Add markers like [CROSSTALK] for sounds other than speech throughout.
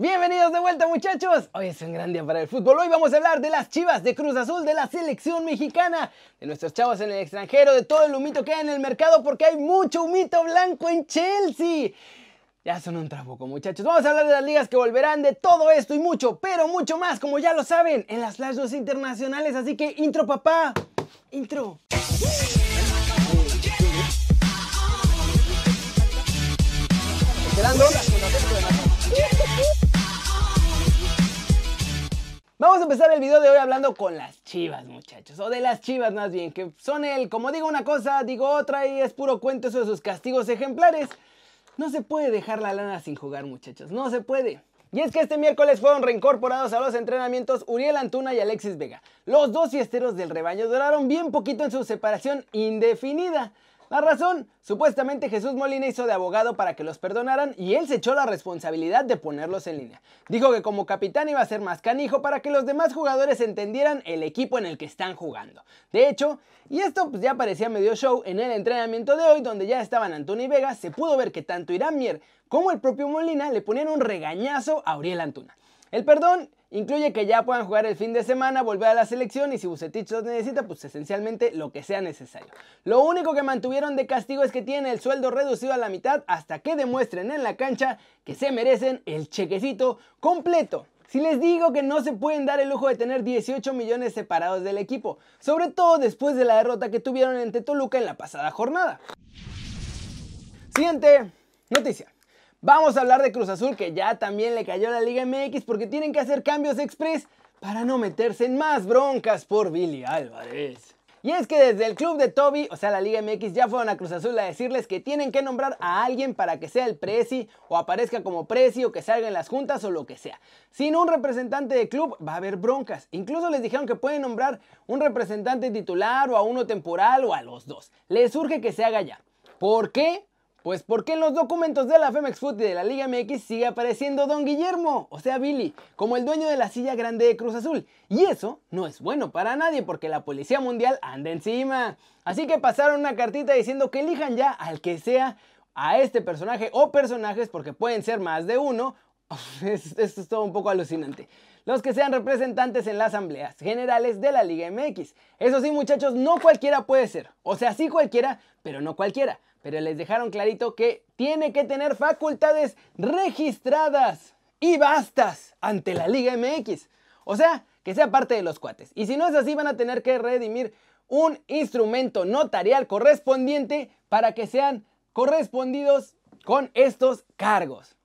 Bienvenidos de vuelta muchachos. Hoy es un gran día para el fútbol. Hoy vamos a hablar de las chivas de Cruz Azul, de la selección mexicana, de nuestros chavos en el extranjero, de todo el humito que hay en el mercado porque hay mucho humito blanco en Chelsea. Ya son un trabuco muchachos. Vamos a hablar de las ligas que volverán, de todo esto y mucho, pero mucho más, como ya lo saben, en las Flash 2 internacionales. Así que intro papá, intro. Vamos a empezar el video de hoy hablando con las chivas, muchachos. O de las chivas más bien, que son el, como digo una cosa, digo otra y es puro cuento eso de sus castigos ejemplares. No se puede dejar la lana sin jugar, muchachos. No se puede. Y es que este miércoles fueron reincorporados a los entrenamientos Uriel Antuna y Alexis Vega. Los dos fiesteros del rebaño duraron bien poquito en su separación indefinida. La razón, supuestamente Jesús Molina hizo de abogado para que los perdonaran y él se echó la responsabilidad de ponerlos en línea. Dijo que como capitán iba a ser más canijo para que los demás jugadores entendieran el equipo en el que están jugando. De hecho, y esto pues ya parecía medio show, en el entrenamiento de hoy donde ya estaban Antonio y Vega, se pudo ver que tanto Irán Mier como el propio Molina le ponían un regañazo a Uriel Antuna. El perdón incluye que ya puedan jugar el fin de semana, volver a la selección y si Bucetich los necesita, pues esencialmente lo que sea necesario. Lo único que mantuvieron de castigo es que tienen el sueldo reducido a la mitad hasta que demuestren en la cancha que se merecen el chequecito completo. Si les digo que no se pueden dar el lujo de tener 18 millones separados del equipo, sobre todo después de la derrota que tuvieron ante Toluca en la pasada jornada. Siguiente noticia. Vamos a hablar de Cruz Azul que ya también le cayó la Liga MX porque tienen que hacer cambios express para no meterse en más broncas por Billy Álvarez. Y es que desde el club de Toby, o sea la Liga MX, ya fueron a Cruz Azul a decirles que tienen que nombrar a alguien para que sea el presi o aparezca como presi o que salga en las juntas o lo que sea. Sin un representante de club va a haber broncas. Incluso les dijeron que pueden nombrar un representante titular o a uno temporal o a los dos. Les surge que se haga ya. ¿Por qué? Pues porque en los documentos de la Femex Foot y de la Liga MX sigue apareciendo Don Guillermo, o sea Billy, como el dueño de la silla grande de Cruz Azul. Y eso no es bueno para nadie porque la Policía Mundial anda encima. Así que pasaron una cartita diciendo que elijan ya al que sea a este personaje o personajes porque pueden ser más de uno. [LAUGHS] Esto es todo un poco alucinante los que sean representantes en las asambleas generales de la Liga MX. Eso sí, muchachos, no cualquiera puede ser. O sea, sí cualquiera, pero no cualquiera pero les dejaron clarito que tiene que tener facultades registradas y bastas ante la Liga MX. O sea, que sea parte de los cuates. Y si no es así, van a tener que redimir un instrumento notarial correspondiente para que sean correspondidos con estos cargos.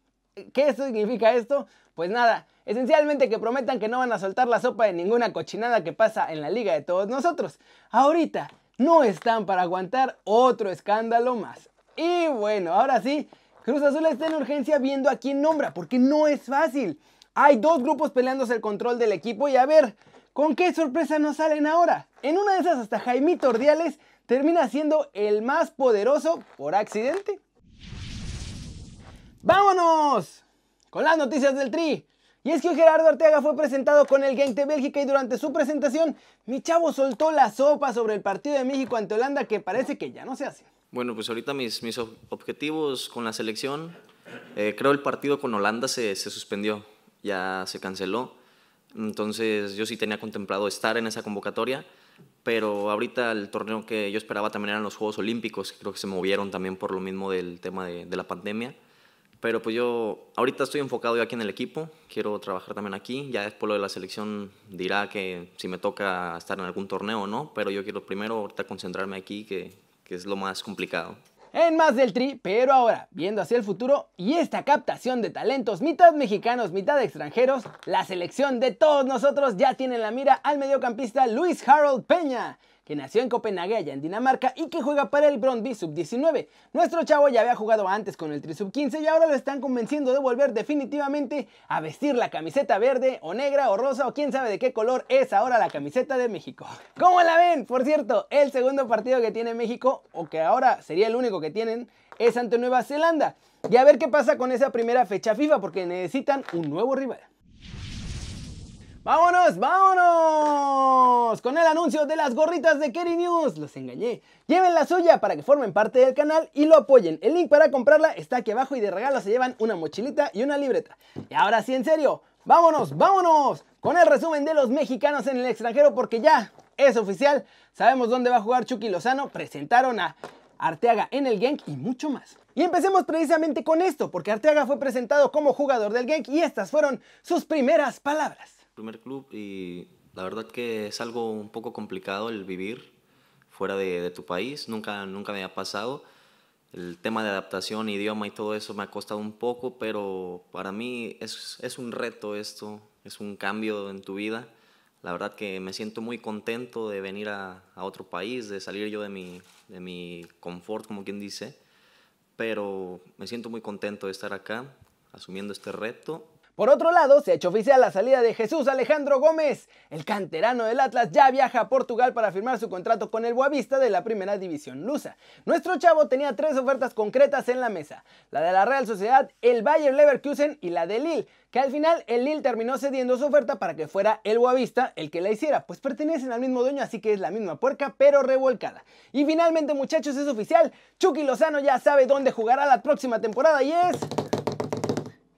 ¿Qué significa esto? Pues nada, esencialmente que prometan que no van a soltar la sopa de ninguna cochinada que pasa en la liga de todos nosotros. Ahorita, no están para aguantar otro escándalo más. Y bueno, ahora sí, Cruz Azul está en urgencia viendo a quién nombra, porque no es fácil. Hay dos grupos peleándose el control del equipo y a ver, ¿con qué sorpresa nos salen ahora? En una de esas hasta Jaimito Ordiales termina siendo el más poderoso por accidente. ¡Vámonos! Con las noticias del Tri. Y es que Gerardo Arteaga fue presentado con el Genk de Bélgica y durante su presentación, mi chavo soltó la sopa sobre el partido de México ante Holanda que parece que ya no se hace. Bueno, pues ahorita mis, mis objetivos con la selección, eh, creo el partido con Holanda se, se suspendió, ya se canceló. Entonces yo sí tenía contemplado estar en esa convocatoria, pero ahorita el torneo que yo esperaba también eran los Juegos Olímpicos, que creo que se movieron también por lo mismo del tema de, de la pandemia. Pero pues yo ahorita estoy enfocado aquí en el equipo, quiero trabajar también aquí, ya después lo de la selección dirá que si me toca estar en algún torneo o no, pero yo quiero primero ahorita concentrarme aquí, que, que es lo más complicado. En más del tri, pero ahora, viendo hacia el futuro y esta captación de talentos mitad mexicanos, mitad extranjeros, la selección de todos nosotros ya tiene en la mira al mediocampista Luis Harold Peña que nació en Copenhague, allá en Dinamarca, y que juega para el Brondby Sub-19. Nuestro chavo ya había jugado antes con el Tri Sub-15 y ahora lo están convenciendo de volver definitivamente a vestir la camiseta verde o negra o rosa o quién sabe de qué color es ahora la camiseta de México. [LAUGHS] ¿Cómo la ven? Por cierto, el segundo partido que tiene México, o que ahora sería el único que tienen, es ante Nueva Zelanda. Y a ver qué pasa con esa primera fecha FIFA, porque necesitan un nuevo rival. ¡Vámonos, vámonos! Con el anuncio de las gorritas de Kerry News. Los engañé. Lleven la suya para que formen parte del canal y lo apoyen. El link para comprarla está aquí abajo y de regalo se llevan una mochilita y una libreta. Y ahora sí, en serio, vámonos, vámonos con el resumen de los mexicanos en el extranjero porque ya es oficial. Sabemos dónde va a jugar Chucky Lozano. Presentaron a Arteaga en el Genk y mucho más. Y empecemos precisamente con esto, porque Arteaga fue presentado como jugador del Genk y estas fueron sus primeras palabras primer club y la verdad que es algo un poco complicado el vivir fuera de, tu país, nunca, nunca me ha pasado. El tema de adaptación, idioma y todo eso me ha costado un poco, pero para mí es, es un reto esto, es un cambio en tu vida. La verdad que me siento muy contento de venir a, a otro país, de salir yo de mi, de mi confort, como quien dice, pero me siento muy contento de estar acá, asumiendo este reto por otro lado, se ha hecho oficial la salida de Jesús Alejandro Gómez. El canterano del Atlas ya viaja a Portugal para firmar su contrato con el Boavista de la primera división lusa. Nuestro chavo tenía tres ofertas concretas en la mesa, la de la Real Sociedad, el Bayer Leverkusen y la de Lille, que al final el Lille terminó cediendo su oferta para que fuera el Boavista el que la hiciera, pues pertenecen al mismo dueño, así que es la misma puerca, pero revolcada. Y finalmente, muchachos, es oficial, Chucky Lozano ya sabe dónde jugará la próxima temporada y es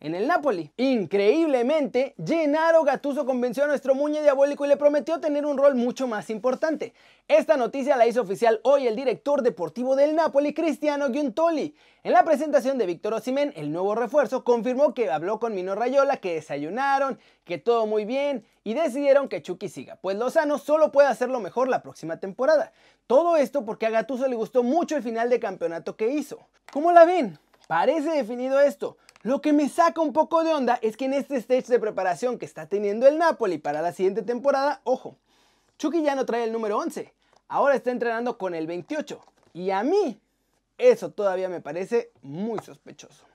en el Napoli. Increíblemente, Gennaro Gattuso convenció a nuestro Muñe Diabólico y le prometió tener un rol mucho más importante. Esta noticia la hizo oficial hoy el director deportivo del Napoli, Cristiano Giuntoli. En la presentación de Víctor Osimhen, el nuevo refuerzo, confirmó que habló con Mino Rayola, que desayunaron, que todo muy bien y decidieron que Chucky siga, pues Lozano solo puede hacerlo mejor la próxima temporada. Todo esto porque a Gattuso le gustó mucho el final de campeonato que hizo. ¿Cómo la ven? Parece definido esto. Lo que me saca un poco de onda es que en este stage de preparación que está teniendo el Napoli para la siguiente temporada, ojo, Chucky ya no trae el número 11, ahora está entrenando con el 28. Y a mí, eso todavía me parece muy sospechoso.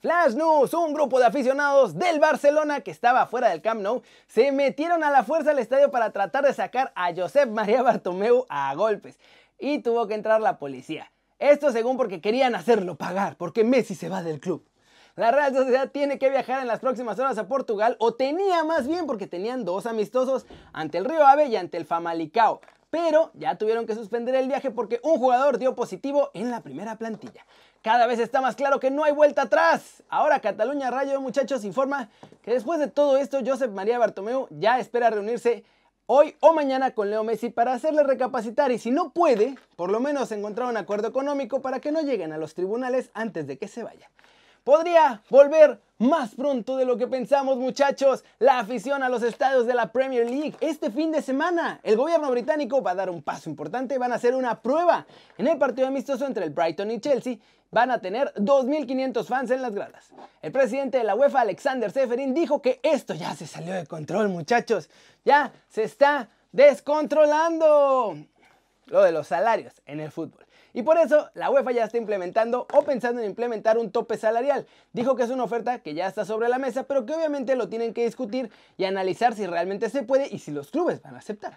Flash News, un grupo de aficionados del Barcelona que estaba fuera del Camp Nou, se metieron a la fuerza al estadio para tratar de sacar a Josep María Bartomeu a golpes y tuvo que entrar la policía. Esto según porque querían hacerlo pagar, porque Messi se va del club. La Real Sociedad tiene que viajar en las próximas horas a Portugal, o tenía más bien porque tenían dos amistosos ante el Río Ave y ante el Famalicao. Pero ya tuvieron que suspender el viaje porque un jugador dio positivo en la primera plantilla. Cada vez está más claro que no hay vuelta atrás. Ahora Cataluña Rayo, muchachos, informa que después de todo esto, Josep María Bartomeu ya espera reunirse hoy o mañana con Leo Messi para hacerle recapacitar y si no puede, por lo menos encontrar un acuerdo económico para que no lleguen a los tribunales antes de que se vaya. Podría volver más pronto de lo que pensamos muchachos, la afición a los estadios de la Premier League este fin de semana. El gobierno británico va a dar un paso importante, van a hacer una prueba en el partido amistoso entre el Brighton y Chelsea van a tener 2.500 fans en las gradas. El presidente de la UEFA, Alexander Seferin, dijo que esto ya se salió de control, muchachos. Ya se está descontrolando lo de los salarios en el fútbol. Y por eso la UEFA ya está implementando o pensando en implementar un tope salarial. Dijo que es una oferta que ya está sobre la mesa, pero que obviamente lo tienen que discutir y analizar si realmente se puede y si los clubes van a aceptar.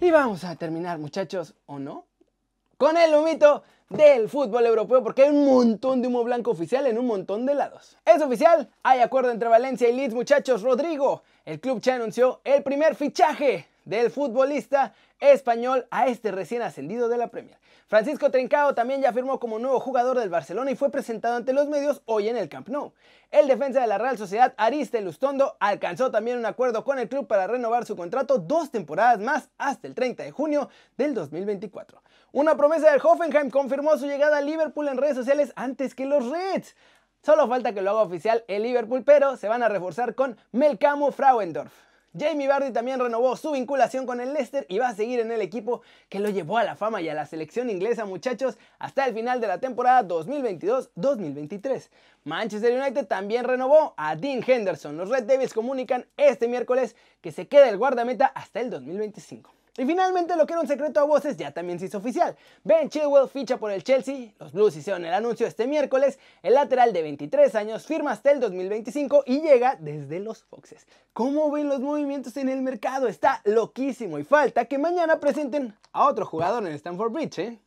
Y vamos a terminar, muchachos, ¿o no? Con el humito del fútbol europeo porque hay un montón de humo blanco oficial en un montón de lados. Es oficial, hay acuerdo entre Valencia y Leeds muchachos. Rodrigo, el club ya anunció el primer fichaje del futbolista español a este recién ascendido de la Premier. Francisco Trincao también ya firmó como nuevo jugador del Barcelona y fue presentado ante los medios hoy en el Camp Nou. El defensa de la Real Sociedad, Ariste Lustondo, alcanzó también un acuerdo con el club para renovar su contrato dos temporadas más hasta el 30 de junio del 2024. Una promesa del Hoffenheim confirmó su llegada a Liverpool en redes sociales antes que los Reds. Solo falta que lo haga oficial el Liverpool, pero se van a reforzar con Melcamo Frauendorf. Jamie Vardy también renovó su vinculación con el Leicester y va a seguir en el equipo que lo llevó a la fama y a la selección inglesa, muchachos, hasta el final de la temporada 2022-2023. Manchester United también renovó a Dean Henderson. Los Red Devils comunican este miércoles que se queda el guardameta hasta el 2025. Y finalmente lo que era un secreto a voces ya también se hizo oficial. Ben Chilwell ficha por el Chelsea, los Blues hicieron el anuncio este miércoles, el lateral de 23 años firma hasta el 2025 y llega desde los Foxes. ¿Cómo ven los movimientos en el mercado? Está loquísimo y falta que mañana presenten a otro jugador en Stamford Bridge, ¿eh?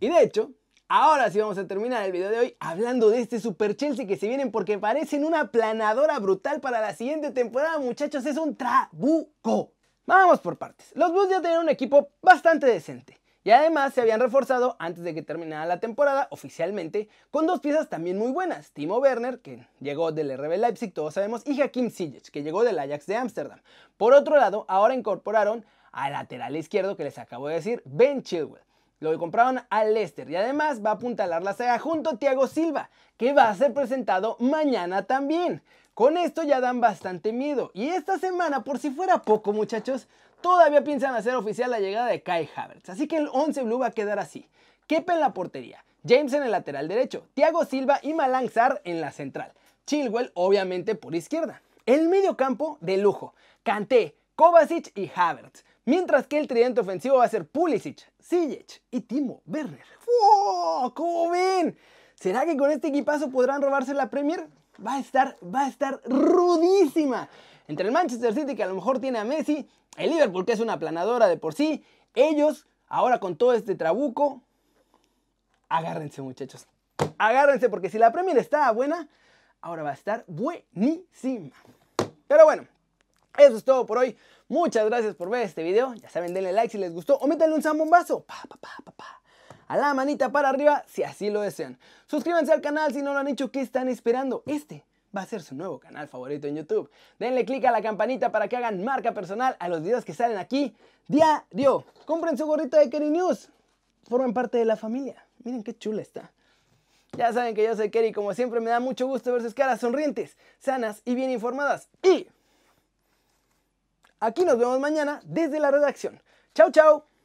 Y de hecho, Ahora sí vamos a terminar el video de hoy hablando de este Super Chelsea que se vienen porque parecen una planadora brutal para la siguiente temporada, muchachos, es un trabuco. Vamos por partes. Los Blues ya tenían un equipo bastante decente. Y además se habían reforzado antes de que terminara la temporada oficialmente con dos piezas también muy buenas. Timo Werner, que llegó del RB Leipzig, todos sabemos, y Hakim Ziyech, que llegó del Ajax de Ámsterdam. Por otro lado, ahora incorporaron al lateral izquierdo que les acabo de decir, Ben Chilwell. Lo compraron al Leicester y además va a apuntalar la saga junto a Thiago Silva, que va a ser presentado mañana también. Con esto ya dan bastante miedo. Y esta semana, por si fuera poco muchachos, todavía piensan hacer oficial la llegada de Kai Havertz. Así que el 11 Blue va a quedar así. Kepa en la portería, James en el lateral derecho, Thiago Silva y Malang Sarr en la central. Chilwell obviamente por izquierda. El medio campo de lujo, Kanté, Kovacic y Havertz. Mientras que el tridente ofensivo va a ser Pulisic, Ziyech y Timo Werner. ¡Wow! ¿Cómo ven? ¿Será que con este equipazo podrán robarse la Premier? Va a estar, va a estar rudísima. Entre el Manchester City, que a lo mejor tiene a Messi, el Liverpool, que es una planadora de por sí, ellos, ahora con todo este trabuco, agárrense muchachos. Agárrense porque si la Premier está buena, ahora va a estar buenísima. Pero bueno, eso es todo por hoy. Muchas gracias por ver este video. Ya saben, denle like si les gustó o métanle un zambombazo. Pa, pa, pa, pa, pa. A la manita para arriba si así lo desean. Suscríbanse al canal si no lo han hecho. ¿Qué están esperando? Este va a ser su nuevo canal favorito en YouTube. Denle click a la campanita para que hagan marca personal a los videos que salen aquí diario. Compren su gorrita de Kerry News. Formen parte de la familia. Miren qué chula está. Ya saben que yo soy Kerry, como siempre me da mucho gusto ver sus caras sonrientes, sanas y bien informadas. Y Aquí nos vemos mañana desde la redacción. Chao, chao.